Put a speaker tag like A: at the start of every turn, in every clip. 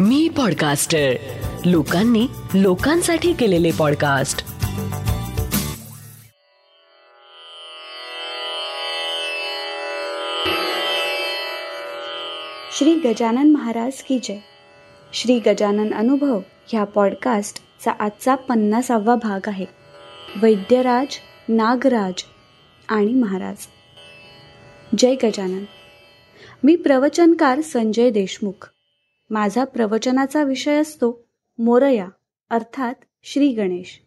A: मी podcaster लोकांनी लोकांसाठी केलेले पॉडकास्ट
B: श्री गजानन महाराज की जय. श्री गजानन अनुभव ह्या पॉडकास्टचा आजचा पन्नासावा भाग आहे. वैद्यराज नागराज आणि महाराज. जय गजानन. मी प्रवचनकार संजय देशमुख. माझा प्रवचनाचा विषय असतो मोरया अर्थात श्री गणेश.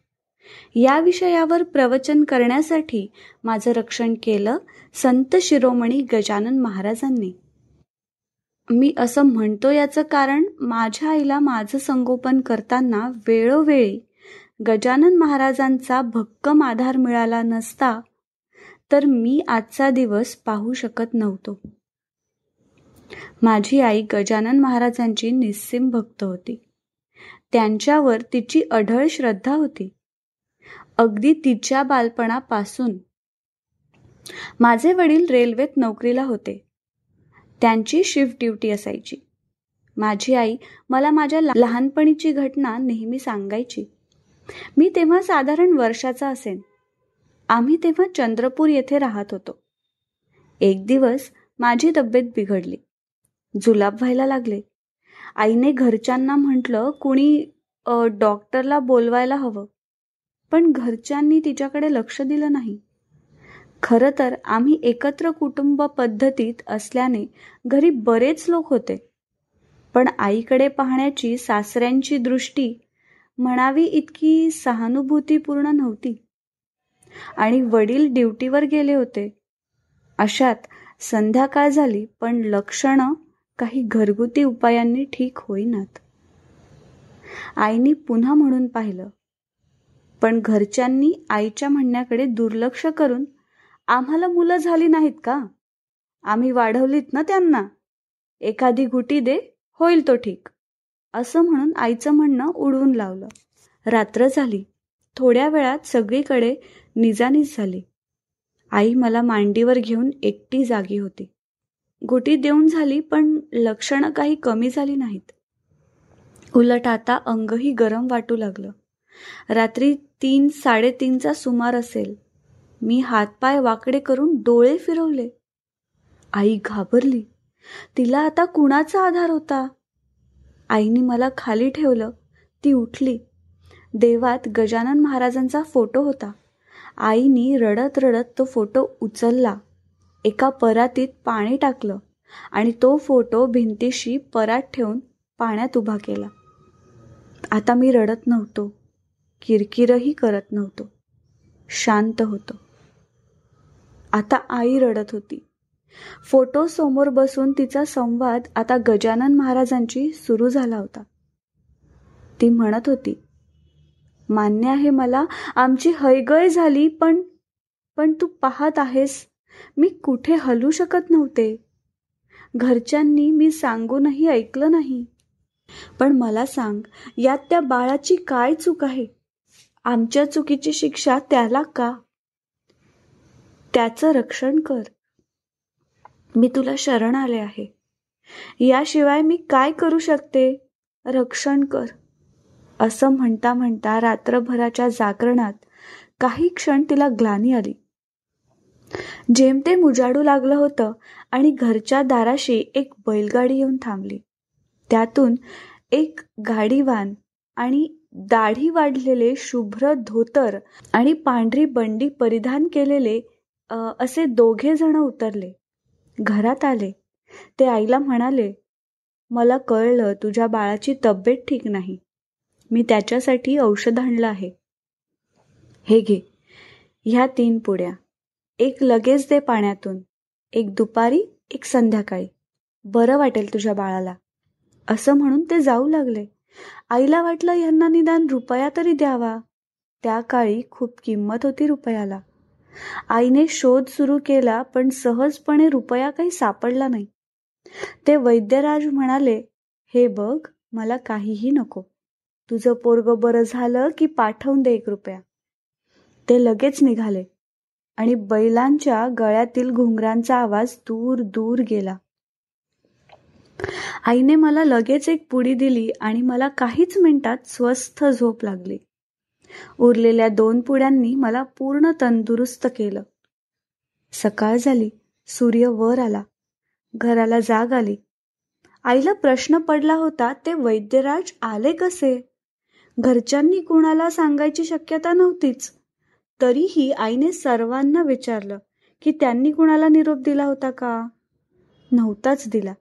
B: या विषयावर प्रवचन करण्यासाठी माझं रक्षण केलं संत शिरोमणी गजानन महाराजांनी. मी असं म्हणतो याचं कारण माझ्या आईला माझं संगोपन करताना वेळोवेळी गजानन महाराजांचा भक्कम आधार मिळाला नसता तर मी आजचा दिवस पाहू शकत नव्हतो. माझी आई गजानन महाराजांची निस्सीम भक्त होती. त्यांच्यावर तिची अढळ श्रद्धा होती. अगदी तिच्या बालपणापासून माझे वडील रेल्वेत नोकरीला होते. त्यांची शिफ्ट ड्युटी असायची. माझी आई मला माझ्या लहानपणीची घटना नेहमी सांगायची. मी तेव्हा साधारण वर्षाचा असेन. आम्ही तेव्हा चंद्रपूर येथे राहत होतो. एक दिवस माझी तब्येत बिघडली. जुलाब व्हायला लागले. आईने घरच्यांना म्हटलं कुणी डॉक्टरला बोलवायला हवं. पण घरच्यांनी तिच्याकडे लक्ष दिलं नाही. खरं तर आम्ही एकत्र कुटुंब पद्धतीत असल्याने घरी बरेच लोक होते. पण आईकडे पाहण्याची सासऱ्यांची दृष्टी म्हणावी इतकी सहानुभूतीपूर्ण नव्हती. आणि वडील ड्युटीवर गेले होते. अशात संध्याकाळ झाली पण लक्षणं काही घरगुती उपायांनी ठीक होईनात. आईनी पुन्हा म्हणून पाहिलं पण घरच्यांनी आईच्या म्हणण्याकडे दुर्लक्ष करून आम्हाला मुलं झाली नाहीत का? आम्ही वाढवलीत ना त्यांना? एखादी गुटी दे होईल तो ठीक. असं म्हणून आईचं म्हणणं उडवून लावलं. रात्र झाली. थोड्या वेळात सगळीकडे निजानीज झाली. आई मला मांडीवर घेऊन एकटी जागी होती. गोटी देऊन झाली पण लक्षणं काही कमी झाली नाहीत. उलट आता अंगही गरम वाटू लागलं. रात्री तीन साडेतीनचा सुमार असेल. मी हातपाय वाकडे करून डोळे फिरवले. आई घाबरली. तिला आता कुणाचा आधार होता? आईने मला खाली ठेवलं. ती उठली. देवात गजानन महाराजांचा फोटो होता. आईनी रडत रडत तो फोटो उचलला. एका परातीत पाणी टाकलं आणि तो फोटो भिंतीशी परात ठेवून पाण्यात उभा केला. आता मी रडत नव्हतो. किरकिरही करत नव्हतो. शांत होतो. आता आई रडत होती. फोटो समोर बसून तिचा संवाद आता गजानन महाराजांची सुरू झाला होता. ती म्हणत होती मान्य आहे मला आमची हयगय झाली पण पण तू पाहत आहेस मी कुठे हलू शकत नव्हते. घरच्यांनी मी सांगूनही ऐकलं नाही. पण मला सांग यात त्या बाळाची काय चूक आहे? आमच्या चुकीची शिक्षा त्याला का? त्याचं रक्षण कर. मी तुला शरण आले आहे. याशिवाय मी काय करू शकते? रक्षण कर. असं म्हणता म्हणता रात्रभराच्या जागरणात काही क्षण तिला ग्लानी आली. जेमतेम उजाडू लागलं होतं आणि घरच्या दाराशी एक बैलगाडी येऊन थांबली. त्यातून एक गाडीवान आणि दाढी वाढलेले शुभ्र धोतर आणि पांढरी बंडी परिधान केलेले असे दोघे जण उतरले. घरात आले. ते आईला म्हणाले मला कळलं तुझ्या बाळाची तब्येत ठीक नाही. मी त्याच्यासाठी औषध आणलं आहे. हे घे. ह्या तीन पुड्या. एक लगेच दे पाण्यातून एक दुपारी एक संध्याकाळी. बरं वाटेल तुझ्या बाळाला. असं म्हणून ते जाऊ लागले. आईला वाटलं यांना निदान रुपया तरी द्यावा. त्या काळी खूप किंमत होती रुपयाला. आईने शोध सुरू केला पण सहजपणे रुपया काही सापडला नाही. ते वैद्यराज म्हणाले हे बघ मला काहीही नको. तुझं पोरग बरं झालं की पाठवून दे एक रुपया. ते लगेच निघाले. आणि बैलांच्या गळ्यातील घुंगरांचा आवाज दूर दूर गेला. आईने मला लगेच एक पुडी दिली आणि मला काहीच मिनिटात स्वस्थ झोप लागली. उरलेल्या दोन पुड्यांनी मला पूर्ण तंदुरुस्त केलं. सकाळ झाली सूर्य वर आला घराला जाग आली. आईला प्रश्न पडला होता ते वैद्यराज आले कसे? घरच्यांनी कुणाला सांगायची शक्यता नव्हतीच. तरीही आईने सर्वांना विचारलं की त्यांनी कुणाला निरोप दिला होता का? नव्हताच दिला.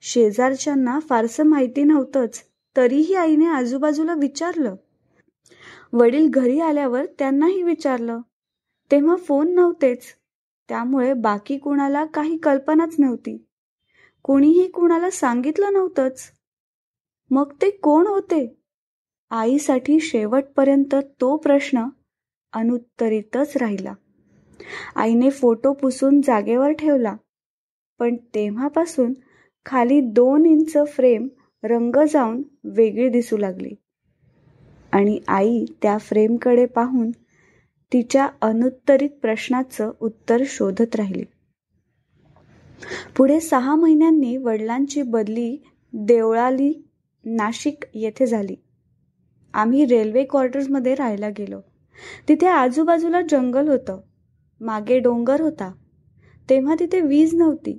B: शेजारच्यांना फारसं माहिती नव्हतंच तरीही आईने आजूबाजूला विचारलं. वडील घरी आल्यावर त्यांनाही विचारलं. तेव्हा फोन नव्हतेच. त्यामुळे बाकी कुणाला काही कल्पनाच नव्हती. कुणीही कुणाला सांगितलं नव्हतंच. मग ते कोण होते? आईसाठी शेवटपर्यंत तो प्रश्न अनुत्तरितच राहिला. आईने फोटो पुसून जागेवर ठेवला. पण तेव्हापासून खाली दोन इंच फ्रेम रंग जाऊन वेगळी दिसू लागली. आणि आई त्या फ्रेमकडे पाहून तिच्या अनुत्तरित प्रश्नाचं उत्तर शोधत राहिली. पुढे सहा महिन्यांनी वडिलांची बदली देवळाली नाशिक येथे झाली. आम्ही रेल्वे क्वार्टर्समध्ये राहायला गेलो. तिथे आजूबाजूला जंगल होतं. मागे डोंगर होता. तेव्हा तिथे वीज नव्हती.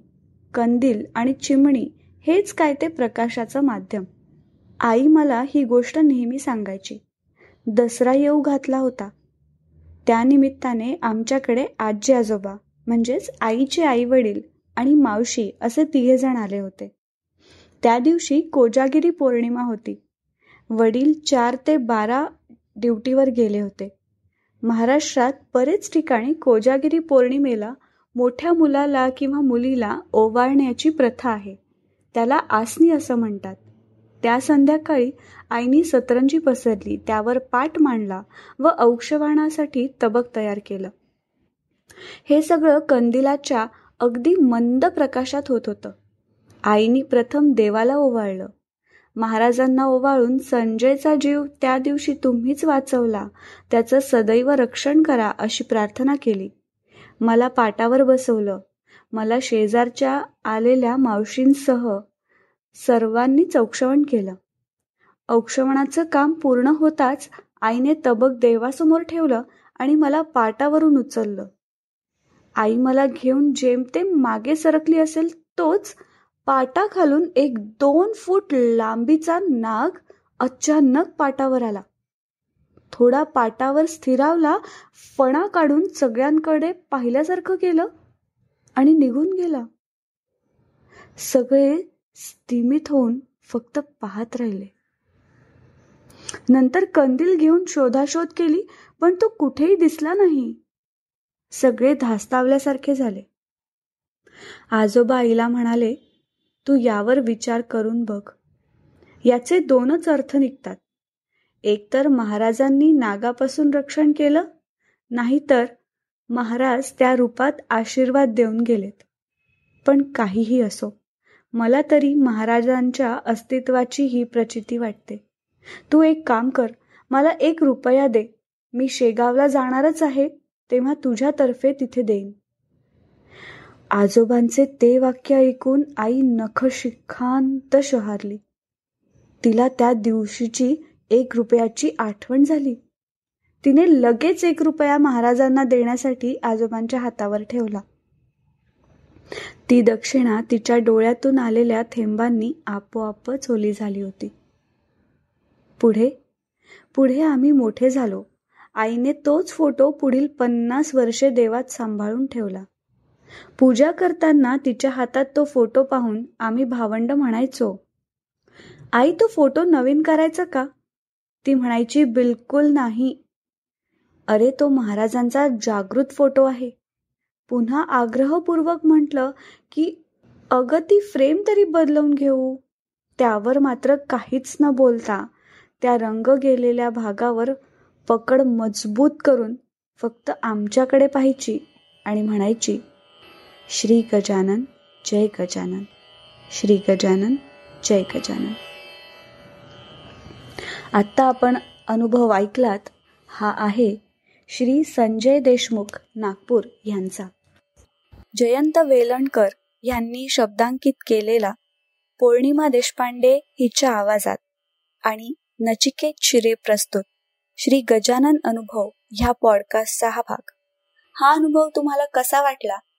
B: कंदील आणि चिमणी हेच काय ते प्रकाशाचं माध्यम. आई मला ही गोष्ट नेहमी सांगायची. दसरा येऊ घातला होता. त्यानिमित्ताने आमच्याकडे आजी आजोबा म्हणजेच आईचे आई वडील आणि मावशी असे तिघे जण आले होते. त्या दिवशी कोजागिरी पौर्णिमा होती. वडील चार ते बारा ड्युटीवर गेले होते. महाराष्ट्रात बरेच ठिकाणी कोजागिरी पौर्णिमेला मोठ्या मुलाला किंवा मुलीला ओवाळण्याची प्रथा आहे. त्याला आसनी असं म्हणतात. त्या संध्याकाळी आईनी सतरंजी पसरली त्यावर पाठ मांडला व औक्षवाणासाठी तबक तयार केलं. हे सगळं कंदिलाच्या अगदी मंद प्रकाशात होत होतं. आईनी प्रथम देवाला ओवाळलं. महाराजांना ओवाळून संजयचा जीव त्या दिवशी तुम्हीच वाचवला. त्याचं सदैव रक्षण करा अशी प्रार्थना केली. मला पाटावर बसवलं. मला शेजारच्या आलेल्या मावशींसह सर्वांनी चौक्षवण केलं. औक्षवणाचं काम पूर्ण होताच आईने तबक देवासमोर ठेवलं आणि मला पाटावरून उचललं. आई मला घेऊन जेमतेम मागे सरकली असेल तोच पाटाखालून एक दोन फूट लांबीचा नाग अचानक पाटावर आला. थोडा पाटावर स्थिरावला फणा काढून सगळ्यांकडे पाहिल्यासारखं केलं आणि निघून गेला. सगळे स्थिमित होऊन फक्त पाहत राहिले. नंतर कंदील घेऊन शोधाशोध केली पण तो कुठेही दिसला नाही. सगळे धास्तावल्यासारखे झाले. आजोबा आईला म्हणाले तू यावर विचार करून बघ. याचे दोनच अर्थ निघतात. एकतर महाराजांनी नागापासून रक्षण केलं नाहीतर महाराज त्या रूपात आशीर्वाद देऊन गेलेत. पण काहीही असो मला तरी महाराजांच्या अस्तित्वाची ही प्रचिती वाटते. तू एक काम कर मला एक रुपया दे. मी शेगावला जाणारच आहे तेव्हा तुझ्यातर्फे तिथे देईन. आजोबांचे ते वाक्य ऐकून आई नखशिखांत शहारली. तिला त्या दिवशीची एक रुपयाची आठवण झाली. तिने लगेच एक रुपया महाराजांना देण्यासाठी आजोबांच्या हातावर ठेवला. ती दक्षिणा तिच्या डोळ्यातून आलेल्या थेंबांनी आपोआपच ओली झाली होती. पुढे पुढे आम्ही मोठे झालो. आईने तोच फोटो पुढील पन्नास वर्षे देवात सांभाळून ठेवला. पूजा करताना तिच्या हातात तो फोटो पाहून आम्ही भावंड म्हणायचो आई तो फोटो नवीन करायचा का? ती म्हणायची बिलकुल नाही. अरे तो महाराजांचा जागृत फोटो आहे. पुन्हा आग्रहपूर्वक म्हटलं की अगं ती फ्रेम तरी बदलवून घेऊ. त्यावर मात्र काहीच न बोलता त्या रंग गेलेल्या भागावर पकड मजबूत करून फक्त आमच्याकडे पाहायची आणि म्हणायची श्री गजानन जय गजानन। श्री गजानन जय गजानन। आत्ता आपण अनुभव ऐकलात हा आहे श्री संजय देशमुख नागपूर यांचा. जयंत वेलणकर यांनी शब्दांकित केलेला पौर्णिमा देशपांडे हिच्या आवाजात आणि नचिकेत शिरे प्रस्तुत श्री गजानन अनुभव ह्या पॉडकास्टचा हा भाग. हा अनुभव तुम्हाला कसा वाटला?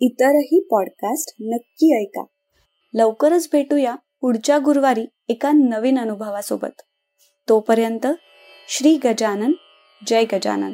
B: इतरही पॉडकास्ट नक्की ऐका. लवकरच भेटूया पुढच्या गुरुवारी एका नवीन अनुभवासोबत. तोपर्यंत श्री गजानन जय गजानन.